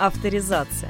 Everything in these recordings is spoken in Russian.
Авторизация.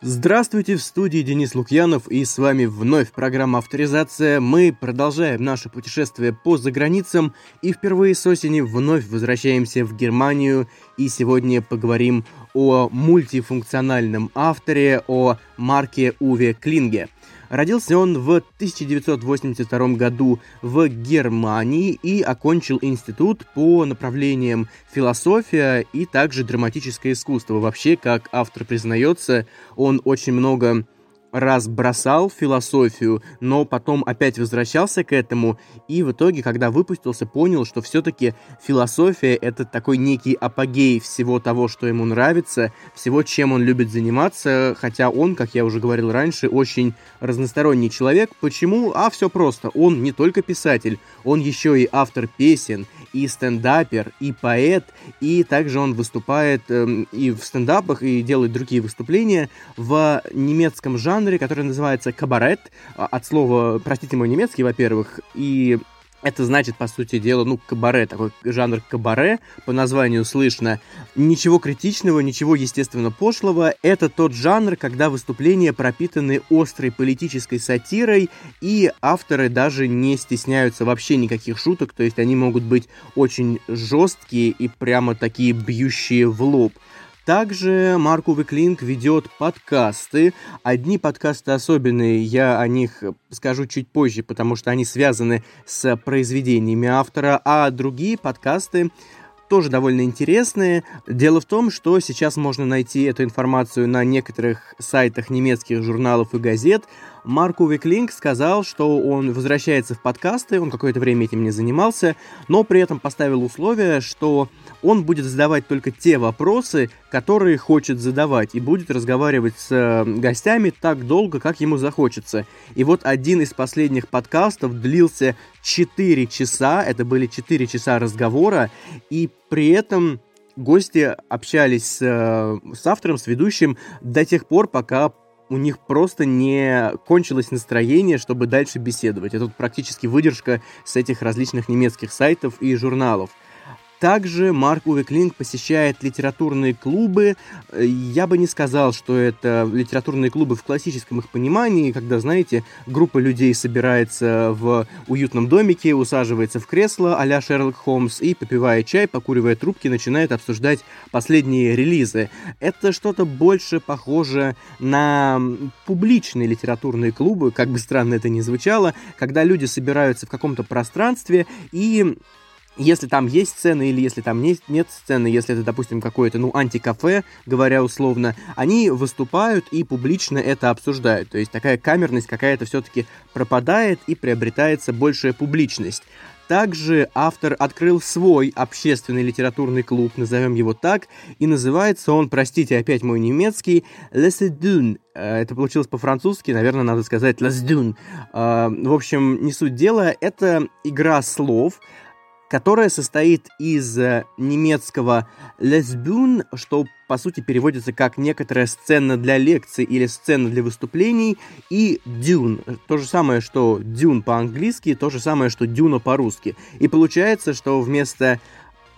Здравствуйте, в студии Денис Лукьянов и с вами вновь программа «Авторизация». Мы продолжаем наше путешествие по заграницам и впервые с осени вновь возвращаемся в Германию и сегодня поговорим о мультифункциональном авторе, о марке Уве Клинге – Родился он в 1982 году в Германии и окончил институт по направлениям философия и также драматическое искусство. Вообще, как автор признается, он очень много раз бросал философию, но потом опять возвращался к этому, и в итоге, когда выпустился, понял, что все-таки философия — это такой некий апогей всего того, что ему нравится, всего, чем он любит заниматься, хотя он, как я уже говорил раньше, очень разносторонний человек. Почему? А все просто. Он не только писатель, он еще и автор песен, и стендапер, и поэт, и также он выступает эм, и в стендапах, и делает другие выступления в немецком жанре, жанре, который называется кабарет, а, от слова, простите мой немецкий, во-первых, и это значит, по сути дела, ну, кабаре, такой жанр кабаре, по названию слышно. Ничего критичного, ничего, естественно, пошлого. Это тот жанр, когда выступления пропитаны острой политической сатирой, и авторы даже не стесняются вообще никаких шуток, то есть они могут быть очень жесткие и прямо такие бьющие в лоб. Также Марк Уве Клинк ведет подкасты. Одни подкасты особенные, я о них скажу чуть позже, потому что они связаны с произведениями автора, а другие подкасты тоже довольно интересные. Дело в том, что сейчас можно найти эту информацию на некоторых сайтах немецких журналов и газет. Марк Увеклинг сказал, что он возвращается в подкасты, он какое-то время этим не занимался, но при этом поставил условие, что он будет задавать только те вопросы, которые хочет задавать, и будет разговаривать с э, гостями так долго, как ему захочется. И вот один из последних подкастов длился 4 часа, это были 4 часа разговора, и при этом гости общались с, э, с автором, с ведущим до тех пор, пока у них просто не кончилось настроение, чтобы дальше беседовать. Это практически выдержка с этих различных немецких сайтов и журналов. Также Марк Уве Клинк посещает литературные клубы. Я бы не сказал, что это литературные клубы в классическом их понимании, когда, знаете, группа людей собирается в уютном домике, усаживается в кресло а-ля Шерлок Холмс и, попивая чай, покуривая трубки, начинает обсуждать последние релизы. Это что-то больше похоже на публичные литературные клубы, как бы странно это ни звучало, когда люди собираются в каком-то пространстве и если там есть сцены или если там не, нет сцены, если это, допустим, какое-то, ну, антикафе, говоря условно, они выступают и публично это обсуждают. То есть такая камерность какая-то все-таки пропадает и приобретается большая публичность. Также автор открыл свой общественный литературный клуб, назовем его так, и называется он, простите опять мой немецкий, Dunes. Э, это получилось по-французски, наверное, надо сказать Dunes. Э, в общем, не суть дела, это игра слов, которая состоит из э, немецкого «lesbun», что по сути переводится как некоторая сцена для лекций или сцена для выступлений, и «дюн». То же самое, что «дюн» по-английски, то же самое, что «дюна» по-русски. И получается, что вместо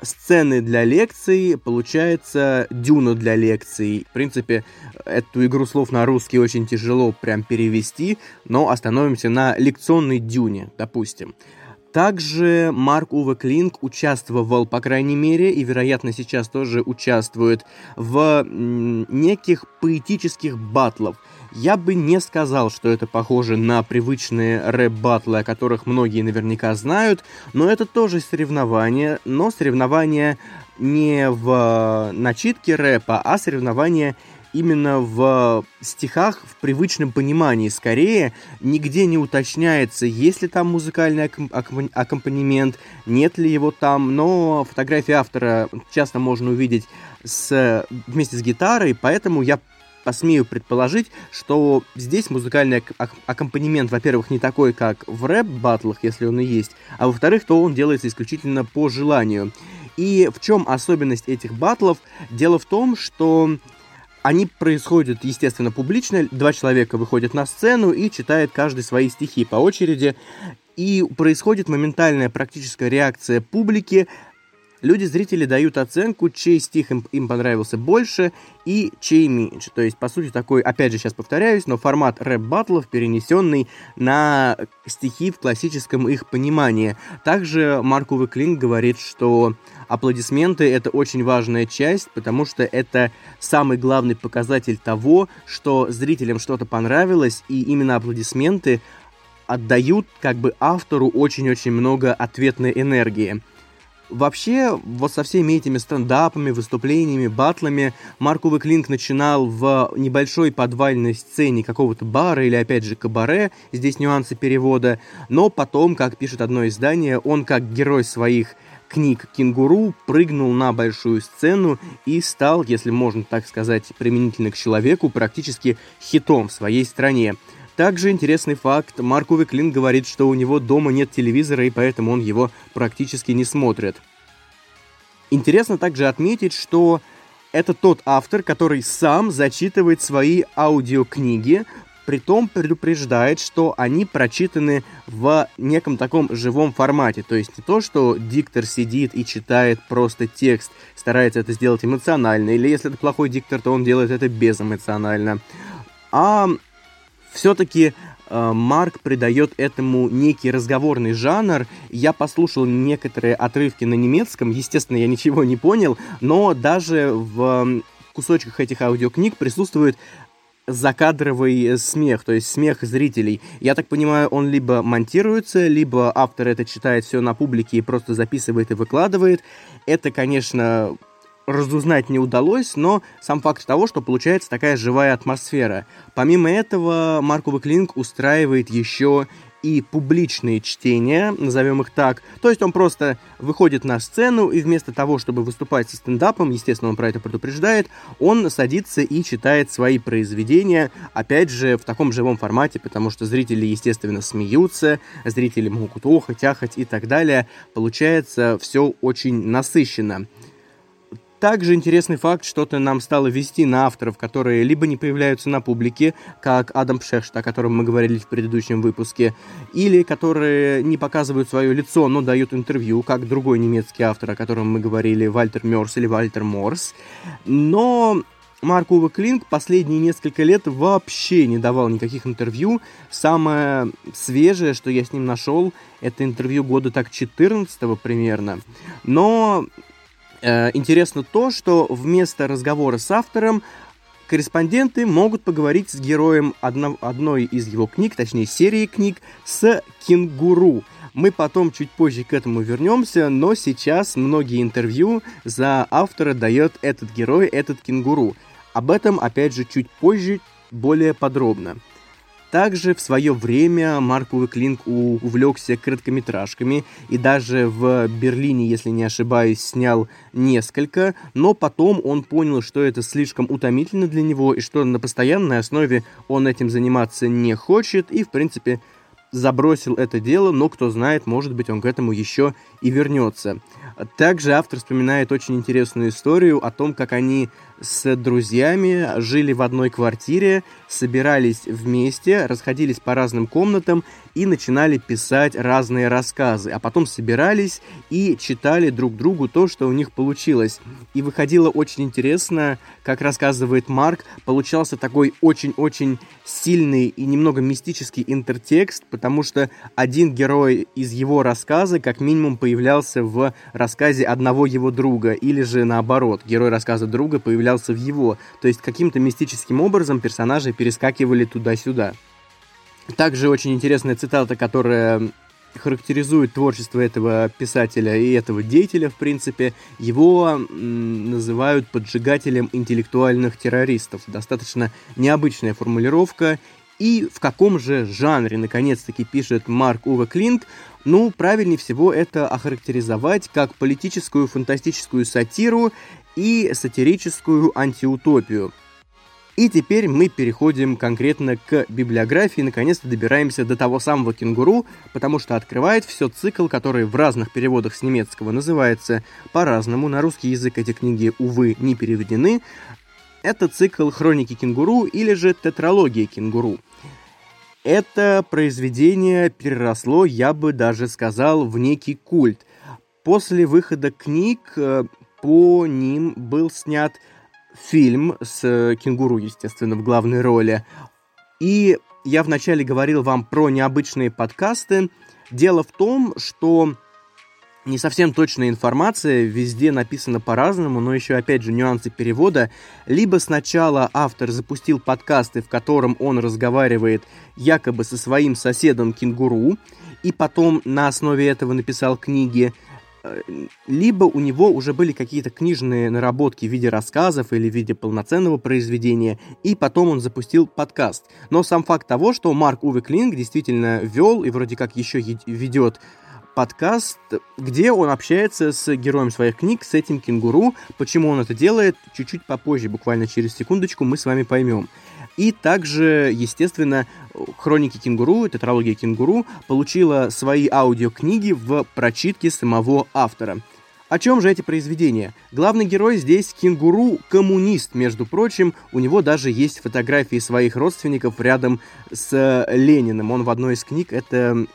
сцены для лекций, получается дюна для лекций. В принципе, эту игру слов на русский очень тяжело прям перевести, но остановимся на лекционной дюне, допустим. Также Марк Уве Клинк участвовал, по крайней мере, и, вероятно, сейчас тоже участвует в неких поэтических батлов. Я бы не сказал, что это похоже на привычные рэп-батлы, о которых многие наверняка знают, но это тоже соревнования, но соревнования не в начитке рэпа, а соревнования именно в стихах в привычном понимании. Скорее, нигде не уточняется, есть ли там музыкальный аккомпанемент, нет ли его там, но фотографии автора часто можно увидеть с, вместе с гитарой, поэтому я посмею предположить, что здесь музыкальный аккомпанемент, во-первых, не такой, как в рэп-баттлах, если он и есть, а во-вторых, то он делается исключительно по желанию. И в чем особенность этих батлов? Дело в том, что они происходят, естественно, публично. Два человека выходят на сцену и читают каждый свои стихи по очереди. И происходит моментальная практическая реакция публики Люди, зрители дают оценку, чей стих им, им понравился больше и чей меньше. То есть, по сути, такой, опять же, сейчас повторяюсь, но формат рэп-баттлов, перенесенный на стихи в классическом их понимании. Также Марк Уве Клинк говорит, что аплодисменты — это очень важная часть, потому что это самый главный показатель того, что зрителям что-то понравилось, и именно аплодисменты отдают как бы автору очень-очень много ответной энергии. Вообще, вот со всеми этими стендапами, выступлениями, батлами Марк Уве Клинк начинал в небольшой подвальной сцене какого-то бара или, опять же, кабаре, здесь нюансы перевода, но потом, как пишет одно издание, он как герой своих книг «Кенгуру» прыгнул на большую сцену и стал, если можно так сказать, применительно к человеку, практически хитом в своей стране. Также интересный факт, Марк Увеклин говорит, что у него дома нет телевизора, и поэтому он его практически не смотрит. Интересно также отметить, что это тот автор, который сам зачитывает свои аудиокниги, притом предупреждает, что они прочитаны в неком таком живом формате. То есть не то, что диктор сидит и читает просто текст, старается это сделать эмоционально, или если это плохой диктор, то он делает это безэмоционально. А все-таки э, Марк придает этому некий разговорный жанр. Я послушал некоторые отрывки на немецком, естественно, я ничего не понял, но даже в кусочках этих аудиокниг присутствует закадровый смех, то есть смех зрителей. Я так понимаю, он либо монтируется, либо автор это читает все на публике и просто записывает и выкладывает. Это, конечно, разузнать не удалось, но сам факт того, что получается такая живая атмосфера. Помимо этого, Марк Клинк устраивает еще и публичные чтения, назовем их так. То есть он просто выходит на сцену и вместо того, чтобы выступать со стендапом, естественно, он про это предупреждает, он садится и читает свои произведения, опять же, в таком живом формате, потому что зрители, естественно, смеются, зрители могут охать, ахать и так далее. Получается все очень насыщенно. Также интересный факт, что-то нам стало вести на авторов, которые либо не появляются на публике, как Адам Пшешт, о котором мы говорили в предыдущем выпуске, или которые не показывают свое лицо, но дают интервью, как другой немецкий автор, о котором мы говорили, Вальтер Мёрс или Вальтер Морс. Но Марк Уве Клинк последние несколько лет вообще не давал никаких интервью. Самое свежее, что я с ним нашел, это интервью года так 14 примерно. Но интересно то, что вместо разговора с автором корреспонденты могут поговорить с героем одно, одной из его книг, точнее серии книг, с кенгуру. Мы потом чуть позже к этому вернемся, но сейчас многие интервью за автора дает этот герой, этот кенгуру. Об этом, опять же, чуть позже, более подробно. Также в свое время Марк Уэклинг увлекся короткометражками и даже в Берлине, если не ошибаюсь, снял несколько, но потом он понял, что это слишком утомительно для него и что на постоянной основе он этим заниматься не хочет и, в принципе, забросил это дело, но кто знает, может быть, он к этому еще и вернется. Также автор вспоминает очень интересную историю о том, как они с друзьями жили в одной квартире, собирались вместе, расходились по разным комнатам и начинали писать разные рассказы, а потом собирались и читали друг другу то, что у них получилось. И выходило очень интересно, как рассказывает Марк, получался такой очень-очень сильный и немного мистический интертекст, потому что один герой из его рассказа как минимум появлялся в рассказе одного его друга, или же наоборот, герой рассказа друга появлялся появлялся в его. То есть каким-то мистическим образом персонажи перескакивали туда-сюда. Также очень интересная цитата, которая характеризует творчество этого писателя и этого деятеля, в принципе, его называют поджигателем интеллектуальных террористов. Достаточно необычная формулировка. И в каком же жанре, наконец-таки, пишет Марк Уве Клинк, ну, правильнее всего это охарактеризовать как политическую фантастическую сатиру и сатирическую антиутопию. И теперь мы переходим конкретно к библиографии, наконец-то добираемся до того самого кенгуру, потому что открывает все цикл, который в разных переводах с немецкого называется по-разному. На русский язык эти книги, увы, не переведены. Это цикл «Хроники кенгуру» или же «Тетралогия кенгуру». Это произведение переросло, я бы даже сказал, в некий культ. После выхода книг э, по ним был снят фильм с кенгуру, естественно, в главной роли. И я вначале говорил вам про необычные подкасты. Дело в том, что не совсем точная информация, везде написано по-разному, но еще, опять же, нюансы перевода. Либо сначала автор запустил подкасты, в котором он разговаривает якобы со своим соседом кенгуру, и потом на основе этого написал книги, э, либо у него уже были какие-то книжные наработки в виде рассказов или в виде полноценного произведения, и потом он запустил подкаст. Но сам факт того, что Марк Уве Клинг действительно вел и вроде как еще ведет подкаст, где он общается с героем своих книг, с этим кенгуру. Почему он это делает, чуть-чуть попозже, буквально через секундочку, мы с вами поймем. И также, естественно, «Хроники кенгуру», «Тетралогия кенгуру» получила свои аудиокниги в прочитке самого автора. О чем же эти произведения? Главный герой здесь кенгуру-коммунист, между прочим. У него даже есть фотографии своих родственников рядом с Лениным. Он в одной из книг это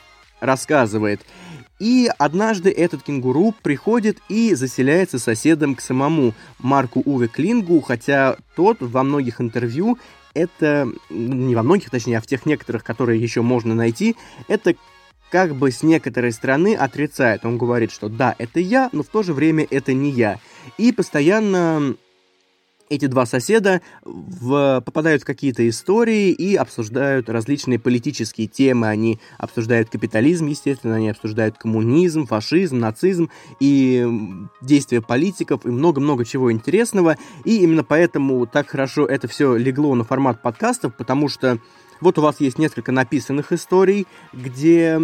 рассказывает. И однажды этот кенгуру приходит и заселяется соседом к самому Марку Уве Клингу, хотя тот во многих интервью это, не во многих, точнее, а в тех некоторых, которые еще можно найти, это как бы с некоторой стороны отрицает. Он говорит, что да, это я, но в то же время это не я. И постоянно эти два соседа в, попадают в какие-то истории и обсуждают различные политические темы. Они обсуждают капитализм, естественно, они обсуждают коммунизм, фашизм, нацизм и действия политиков и много-много чего интересного. И именно поэтому так хорошо это все легло на формат подкастов, потому что вот у вас есть несколько написанных историй, где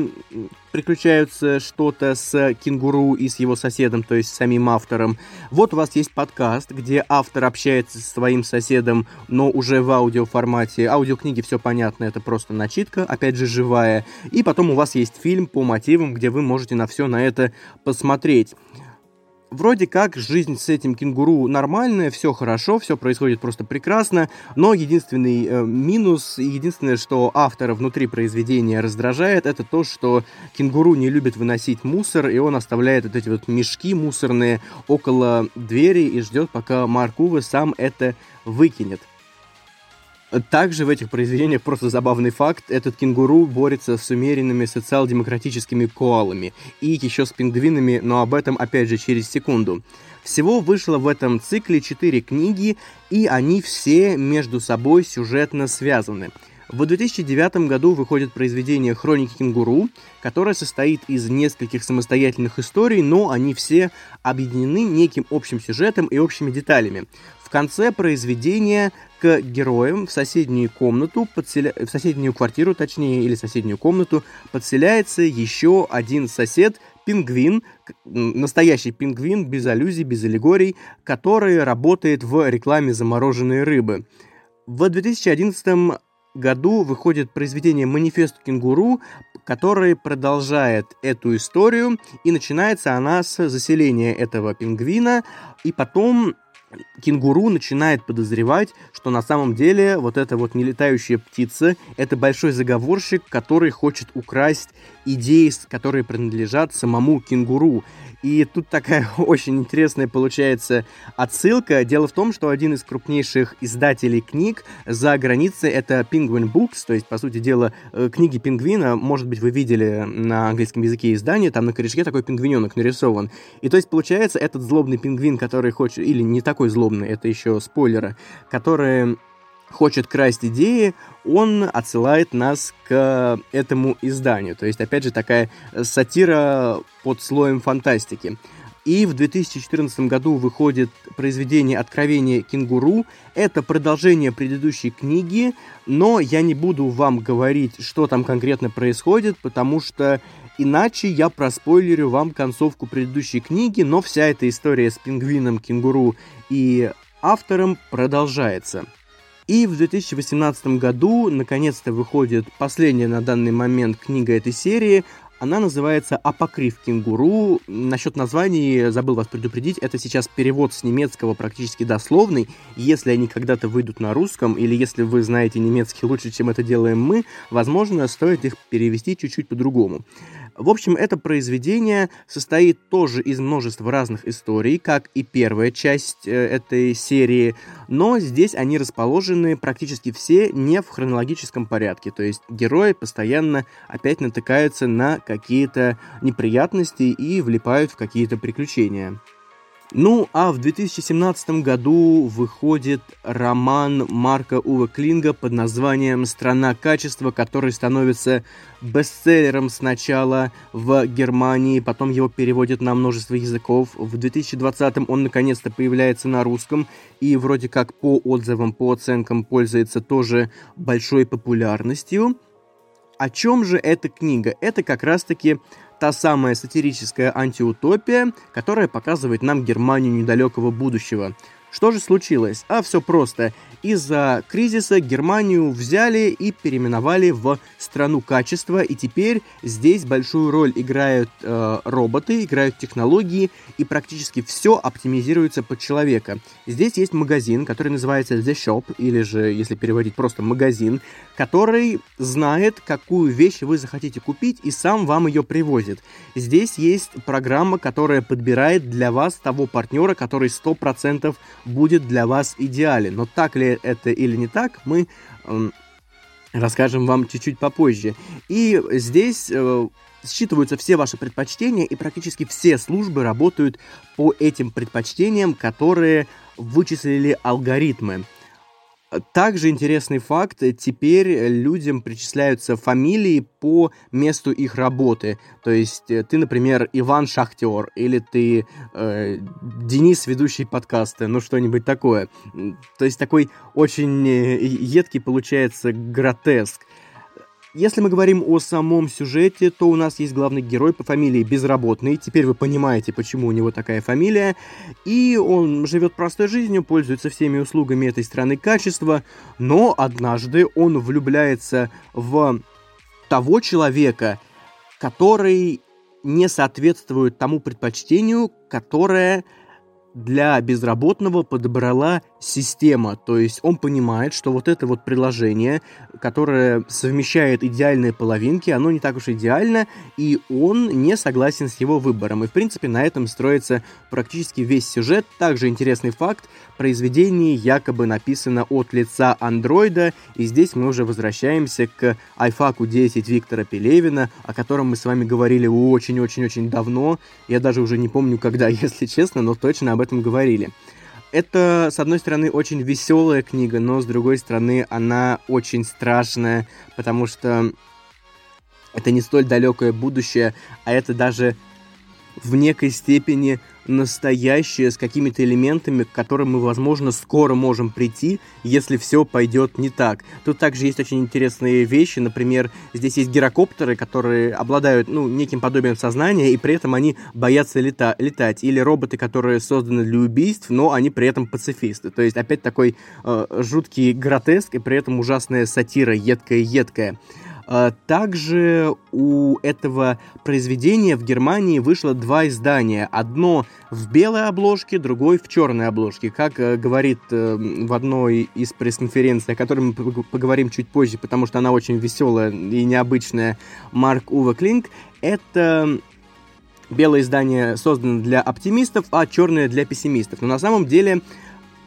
приключаются что-то с кенгуру и с его соседом, то есть с самим автором. Вот у вас есть подкаст, где автор общается со своим соседом, но уже в аудиоформате. Аудиокниги все понятно, это просто начитка, опять же живая. И потом у вас есть фильм по мотивам, где вы можете на все на это посмотреть вроде как жизнь с этим кенгуру нормальная, все хорошо, все происходит просто прекрасно, но единственный э, минус, единственное, что автора внутри произведения раздражает, это то, что кенгуру не любит выносить мусор, и он оставляет вот эти вот мешки мусорные около двери и ждет, пока Марк Уве сам это выкинет. Также в этих произведениях просто забавный факт, этот кенгуру борется с умеренными социал-демократическими коалами и еще с пингвинами, но об этом опять же через секунду. Всего вышло в этом цикле 4 книги, и они все между собой сюжетно связаны. В 2009 году выходит произведение «Хроники кенгуру», которое состоит из нескольких самостоятельных историй, но они все объединены неким общим сюжетом и общими деталями. В конце произведения к героям в соседнюю комнату, подселя... в соседнюю квартиру, точнее, или соседнюю комнату, подселяется еще один сосед, пингвин, настоящий пингвин, без аллюзий, без аллегорий, который работает в рекламе замороженной рыбы. В 2011 году выходит произведение «Манифест кенгуру», которое продолжает эту историю, и начинается она с заселения этого пингвина, и потом кенгуру начинает подозревать, что на самом деле вот эта вот нелетающая птица — это большой заговорщик, который хочет украсть идеи, которые принадлежат самому кенгуру. И тут такая очень интересная получается отсылка. Дело в том, что один из крупнейших издателей книг за границей это Penguin Books, то есть, по сути дела, э, книги пингвина. Может быть, вы видели на английском языке издание, там на корешке такой пингвиненок нарисован. И то есть, получается, этот злобный пингвин, который хочет, или не такой злобный, это еще спойлеры, который хочет красть идеи, он отсылает нас к этому изданию. То есть, опять же, такая сатира под слоем фантастики. И в 2014 году выходит произведение «Откровение кенгуру». Это продолжение предыдущей книги, но я не буду вам говорить, что там конкретно происходит, потому что иначе я проспойлерю вам концовку предыдущей книги, но вся эта история с пингвином, кенгуру и автором продолжается. И в 2018 году наконец-то выходит последняя на данный момент книга этой серии Она называется «Апокриф кенгуру». Насчет названий забыл вас предупредить. Это сейчас перевод с немецкого практически дословный. Если они когда-то выйдут на русском, или если вы знаете немецкий лучше, чем это делаем мы, возможно, стоит их перевести чуть-чуть по-другому. В общем, это произведение состоит тоже из множества разных историй, как и первая часть э, этой серии, но здесь они расположены практически все не в хронологическом порядке, то есть герои постоянно опять натыкаются на какие-то неприятности и влипают в какие-то приключения. Ну, а в 2017 году выходит роман Марка Ува Клинга под названием «Страна качества», который становится бестселлером сначала в Германии, потом его переводят на множество языков. В 2020 он наконец-то появляется на русском и вроде как по отзывам, по оценкам пользуется тоже большой популярностью. О чем же эта книга? Это как раз-таки та самая сатирическая антиутопия, которая показывает нам Германию недалекого будущего. Что же случилось? А все просто. Из-за кризиса Германию взяли и переименовали в страну качества, и теперь здесь большую роль играют э, роботы, играют технологии, и практически все оптимизируется под человека. Здесь есть магазин, который называется The Shop, или же, если переводить просто магазин, который знает, какую вещь вы захотите купить, и сам вам ее привозит. Здесь есть программа, которая подбирает для вас того партнера, который 100% будет для вас идеален. Но так ли это или не так, мы э, расскажем вам чуть-чуть попозже. И здесь э, считываются все ваши предпочтения, и практически все службы работают по этим предпочтениям, которые вычислили алгоритмы. Также интересный факт, теперь людям причисляются фамилии по месту их работы. То есть э, ты, например, Иван Шахтер, или ты э, Денис, ведущий подкаста, ну что-нибудь такое. То есть такой очень э, едкий получается гротеск. Если мы говорим о самом сюжете, то у нас есть главный герой по фамилии Безработный. Теперь вы понимаете, почему у него такая фамилия. И он живет простой жизнью, пользуется всеми услугами этой страны качества, но однажды он влюбляется в того человека, который не соответствует тому предпочтению, которое для безработного подобрала система. То есть он понимает, что вот это вот приложение, которое совмещает идеальные половинки, оно не так уж идеально, и он не согласен с его выбором. И, в принципе, на этом строится практически весь сюжет. Также интересный факт, произведение якобы написано от лица андроида, и здесь мы уже возвращаемся к iFAQ 10 Виктора Пелевина, о котором мы с вами говорили очень-очень-очень давно. Я даже уже не помню, когда, если честно, но точно об этом говорили. Это, с одной стороны, очень веселая книга, но с другой стороны, она очень страшная, потому что это не столь далекое будущее, а это даже в некой степени настоящее, с какими-то элементами, к которым мы, возможно, скоро можем прийти, если все пойдет не так. Тут также есть очень интересные вещи, например, здесь есть гирокоптеры, которые обладают, ну, неким подобием сознания, и при этом они боятся лета летать, или роботы, которые созданы для убийств, но они при этом пацифисты. То есть опять такой э, жуткий гротеск, и при этом ужасная сатира, едкая-едкая. А, также у этого произведения в Германии вышло два издания. Одно в белой обложке, другой в черной обложке. Как э, говорит э, в одной из пресс-конференций, о которой мы поговорим чуть позже, потому что она очень веселая и необычная, Марк Ува Клинк, это белое издание создано для оптимистов, а черное для пессимистов. Но на самом деле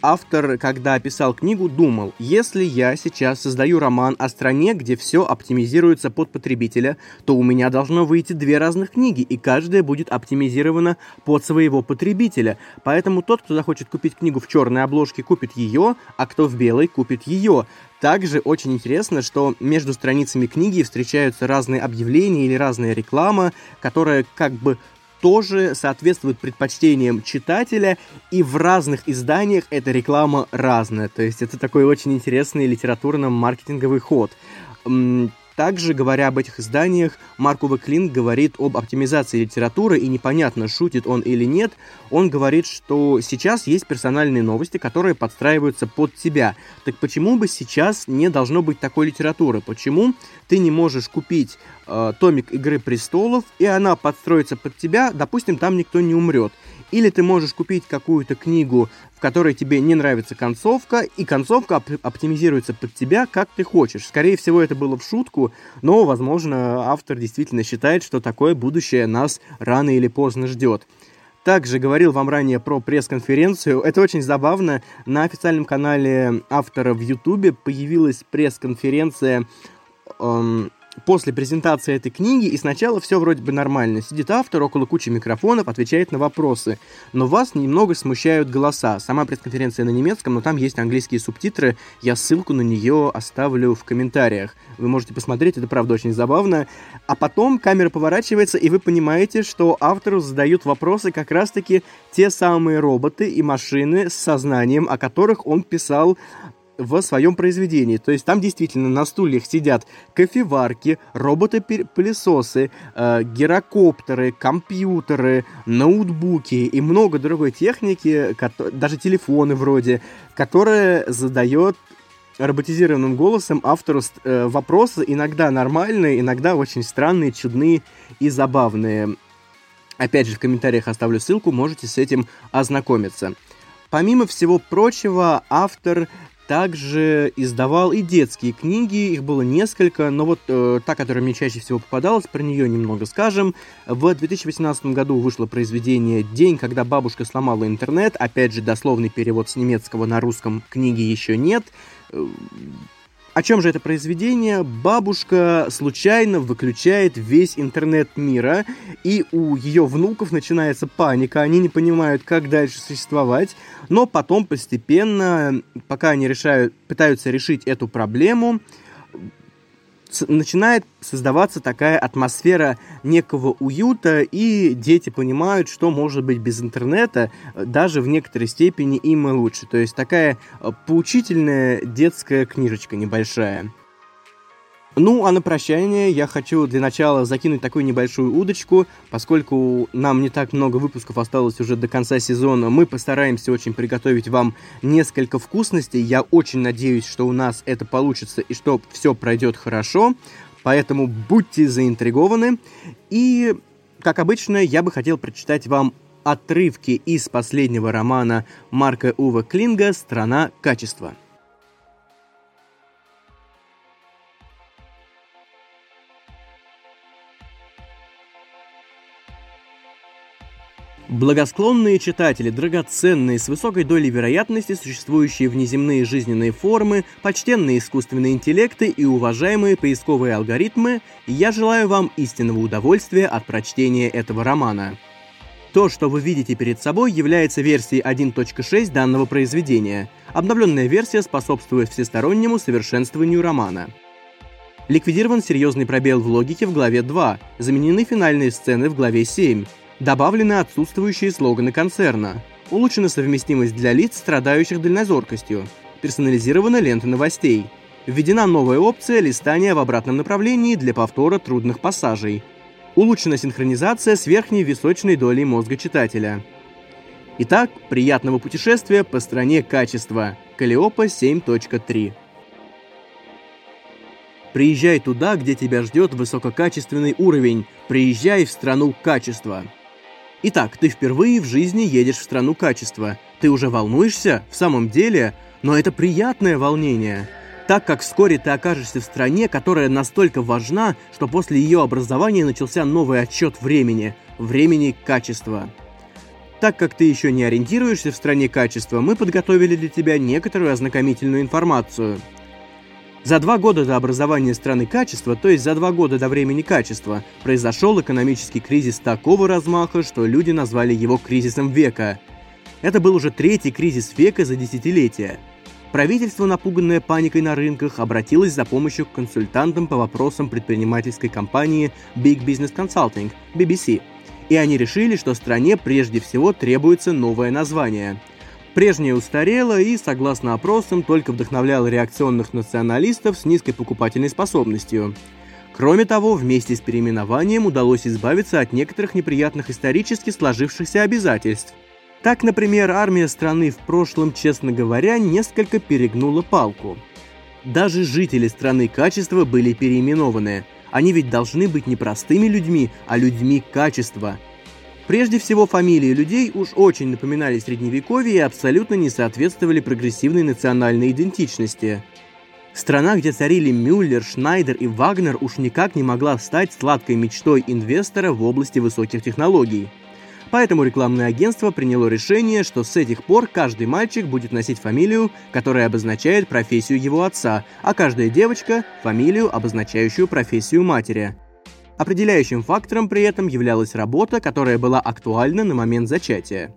автор, когда писал книгу, думал, если я сейчас создаю роман о стране, где все оптимизируется под потребителя, то у меня должно выйти две разных книги, и каждая будет оптимизирована под своего потребителя. Поэтому тот, кто захочет купить книгу в черной обложке, купит ее, а кто в белой, купит ее. Также очень интересно, что между страницами книги встречаются разные объявления или разная реклама, которая как бы тоже соответствует предпочтениям читателя, и в разных изданиях эта реклама разная. То есть это такой очень интересный литературно-маркетинговый ход. Также, говоря об этих изданиях, Марк Уве говорит об оптимизации литературы, и непонятно, шутит он или нет. Он говорит, что сейчас есть персональные новости, которые подстраиваются под тебя. Так почему бы сейчас не должно быть такой литературы? Почему ты не можешь купить э, томик «Игры престолов», и она подстроится под тебя, допустим, там никто не умрет. Или ты можешь купить какую-то книгу, в которой тебе не нравится концовка, и концовка оп- оптимизируется под тебя, как ты хочешь. Скорее всего, это было в шутку, но, возможно, автор действительно считает, что такое будущее нас рано или поздно ждет. Также говорил вам ранее про пресс-конференцию. Это очень забавно. На официальном канале автора в Ютубе появилась пресс-конференция эм, после презентации этой книги, и сначала все вроде бы нормально. Сидит автор около кучи микрофонов, отвечает на вопросы. Но вас немного смущают голоса. Сама пресс-конференция на немецком, но там есть английские субтитры. Я ссылку на нее оставлю в комментариях. Вы можете посмотреть, это правда очень забавно. А потом камера поворачивается, и вы понимаете, что автору задают вопросы как раз-таки те самые роботы и машины с сознанием, о которых он писал в своем произведении. То есть там действительно на стульях сидят кофеварки, роботы-пылесосы, э, гирокоптеры, компьютеры, ноутбуки и много другой техники, даже телефоны вроде, которые задает роботизированным голосом автору э, вопросы иногда нормальные, иногда очень странные, чудные и забавные. Опять же, в комментариях оставлю ссылку, можете с этим ознакомиться. Помимо всего прочего, автор также издавал и детские книги, их было несколько, но вот э, та, которая мне чаще всего попадалась, про нее немного скажем. В 2018 году вышло произведение «День, когда бабушка сломала интернет», опять же, дословный перевод с немецкого на русском книги еще нет. О чем же это произведение? Бабушка случайно выключает весь интернет мира, и у ее внуков начинается паника, они не понимают, как дальше существовать, но потом постепенно, пока они решают, пытаются решить эту проблему, начинает создаваться такая атмосфера некого уюта, и дети понимают, что может быть без интернета, даже в некоторой степени им и лучше. То есть такая э, поучительная детская книжечка небольшая. Ну, а на прощание я хочу для начала закинуть такую небольшую удочку, поскольку нам не так много выпусков осталось уже до конца сезона, мы постараемся очень приготовить вам несколько вкусностей. Я очень надеюсь, что у нас это получится и что все пройдет хорошо, поэтому будьте заинтригованы. И, как обычно, я бы хотел прочитать вам отрывки из последнего романа Марка Ува Клинга «Страна качества». Благосклонные читатели, драгоценные, с высокой долей вероятности существующие внеземные жизненные формы, почтенные искусственные интеллекты и уважаемые поисковые алгоритмы, я желаю вам истинного удовольствия от прочтения этого романа. То, что вы видите перед собой, является версией 1.6 данного произведения. Обновленная версия способствует всестороннему совершенствованию романа. Ликвидирован серьезный пробел в логике в главе 2, заменены финальные сцены в главе 7, Добавлены отсутствующие слоганы концерна. Улучшена совместимость для лиц, страдающих дальнозоркостью. Персонализирована лента новостей. Введена новая опция листания в обратном направлении для повтора трудных пассажей. Улучшена синхронизация с верхней височной долей мозга читателя. Итак, приятного путешествия по стране качества. Калиопа 7.3 Приезжай туда, где тебя ждет высококачественный уровень. Приезжай в страну качества. Итак, ты впервые в жизни едешь в страну качества. Ты уже волнуешься? В самом деле? Но это приятное волнение. Так как вскоре ты окажешься в стране, которая настолько важна, что после ее образования начался новый отсчет времени. Времени качества. Так как ты еще не ориентируешься в стране качества, мы подготовили для тебя некоторую ознакомительную информацию – за два года до образования страны качества, то есть за два года до времени качества, произошел экономический кризис такого размаха, что люди назвали его кризисом века. Это был уже третий кризис века за десятилетия. Правительство, напуганное паникой на рынках, обратилось за помощью к консультантам по вопросам предпринимательской компании Big Business Consulting, BBC, и они решили, что стране прежде всего требуется новое название – Прежнее устарело и, согласно опросам, только вдохновляло реакционных националистов с низкой покупательной способностью. Кроме того, вместе с переименованием удалось избавиться от некоторых неприятных исторически сложившихся обязательств. Так, например, армия страны в прошлом, честно говоря, несколько перегнула палку. Даже жители страны качества были переименованы. Они ведь должны быть не простыми людьми, а людьми качества. Прежде всего, фамилии людей уж очень напоминали средневековье и абсолютно не соответствовали прогрессивной национальной идентичности. Страна, где царили Мюллер, Шнайдер и Вагнер, уж никак не могла стать сладкой мечтой инвестора в области высоких технологий. Поэтому рекламное агентство приняло решение, что с этих пор каждый мальчик будет носить фамилию, которая обозначает профессию его отца, а каждая девочка – фамилию, обозначающую профессию матери. Определяющим фактором при этом являлась работа, которая была актуальна на момент зачатия.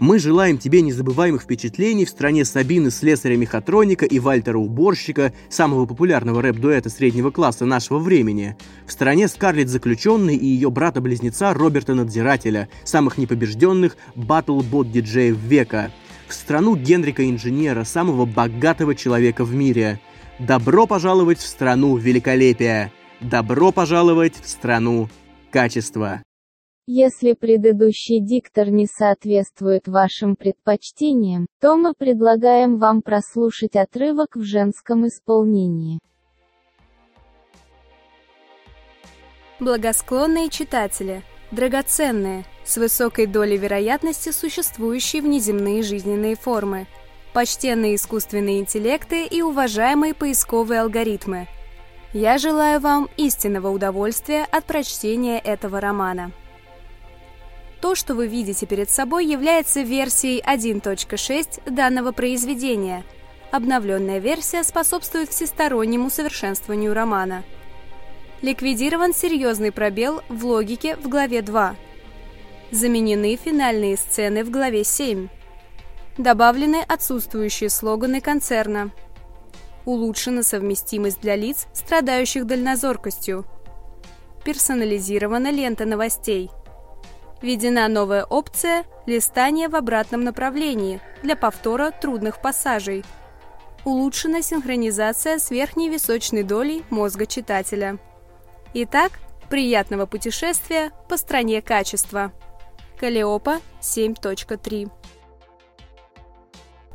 Мы желаем тебе незабываемых впечатлений в стране Сабины слесаря-мехатроника и Вальтера Уборщика, самого популярного рэп-дуэта среднего класса нашего времени, в стране Скарлетт Заключенной и ее брата-близнеца Роберта Надзирателя, самых непобежденных батл-бот-диджеев века, в страну Генрика Инженера, самого богатого человека в мире. Добро пожаловать в страну великолепия! Добро пожаловать в страну качества! Если предыдущий диктор не соответствует вашим предпочтениям, то мы предлагаем вам прослушать отрывок в женском исполнении. Благосклонные читатели, драгоценные, с высокой долей вероятности существующие внеземные жизненные формы, почтенные искусственные интеллекты и уважаемые поисковые алгоритмы. Я желаю вам истинного удовольствия от прочтения этого романа. То, что вы видите перед собой, является версией 1.6 данного произведения. Обновленная версия способствует всестороннему совершенствованию романа. Ликвидирован серьезный пробел в логике в главе 2. Заменены финальные сцены в главе 7. Добавлены отсутствующие слоганы концерна. Улучшена совместимость для лиц, страдающих дальнозоркостью. Персонализирована лента новостей – Введена новая опция «Листание в обратном направлении» для повтора трудных пассажей. Улучшена синхронизация с верхней височной долей мозга читателя. Итак, приятного путешествия по стране качества. Калиопа 7.3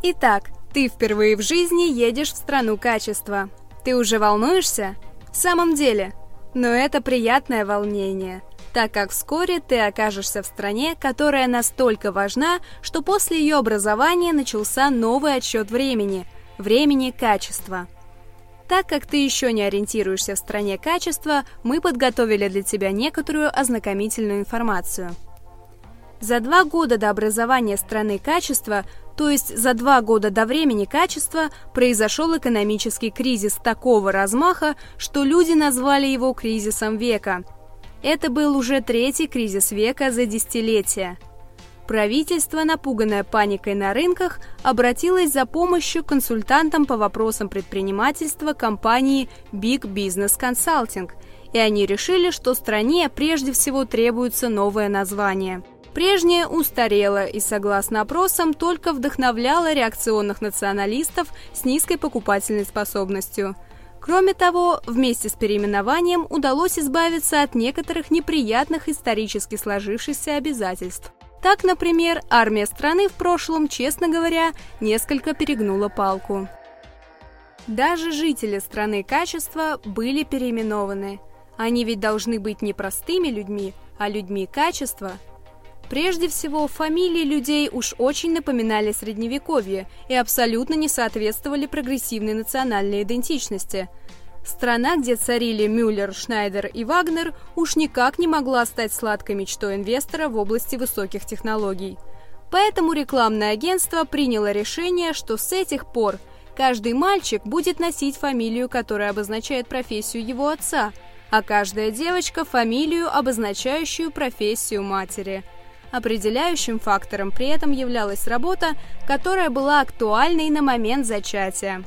Итак, ты впервые в жизни едешь в страну качества. Ты уже волнуешься? В самом деле. Но это приятное волнение – так как вскоре ты окажешься в стране, которая настолько важна, что после ее образования начался новый отсчет времени – времени качества. Так как ты еще не ориентируешься в стране качества, мы подготовили для тебя некоторую ознакомительную информацию. За два года до образования страны качества, то есть за два года до времени качества, произошел экономический кризис такого размаха, что люди назвали его кризисом века – это был уже третий кризис века за десятилетия. Правительство, напуганное паникой на рынках, обратилось за помощью к консультантам по вопросам предпринимательства компании Big Business Consulting, и они решили, что стране прежде всего требуется новое название. Прежнее устарело и, согласно опросам, только вдохновляло реакционных националистов с низкой покупательной способностью – Кроме того, вместе с переименованием удалось избавиться от некоторых неприятных исторически сложившихся обязательств. Так, например, армия страны в прошлом, честно говоря, несколько перегнула палку. Даже жители страны качества были переименованы. Они ведь должны быть не простыми людьми, а людьми качества – Прежде всего, фамилии людей уж очень напоминали средневековье и абсолютно не соответствовали прогрессивной национальной идентичности. Страна, где царили Мюллер, Шнайдер и Вагнер, уж никак не могла стать сладкой мечтой инвестора в области высоких технологий. Поэтому рекламное агентство приняло решение, что с этих пор каждый мальчик будет носить фамилию, которая обозначает профессию его отца, а каждая девочка – фамилию, обозначающую профессию матери – Определяющим фактором при этом являлась работа, которая была актуальной на момент зачатия.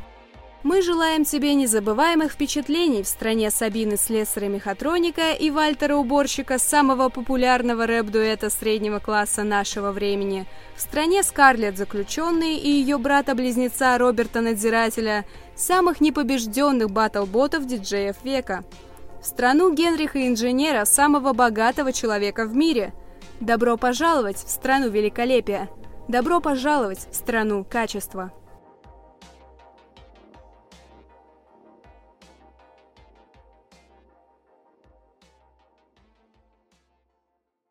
Мы желаем тебе незабываемых впечатлений в стране Сабины слесаря-мехатроника и Вальтера Уборщика, самого популярного рэп-дуэта среднего класса нашего времени, в стране Скарлетт Заключенный и ее брата-близнеца Роберта Надзирателя, самых непобежденных батл-ботов диджеев века, в страну Генриха Инженера, самого богатого человека в мире. Добро пожаловать в страну великолепия! Добро пожаловать в страну качества!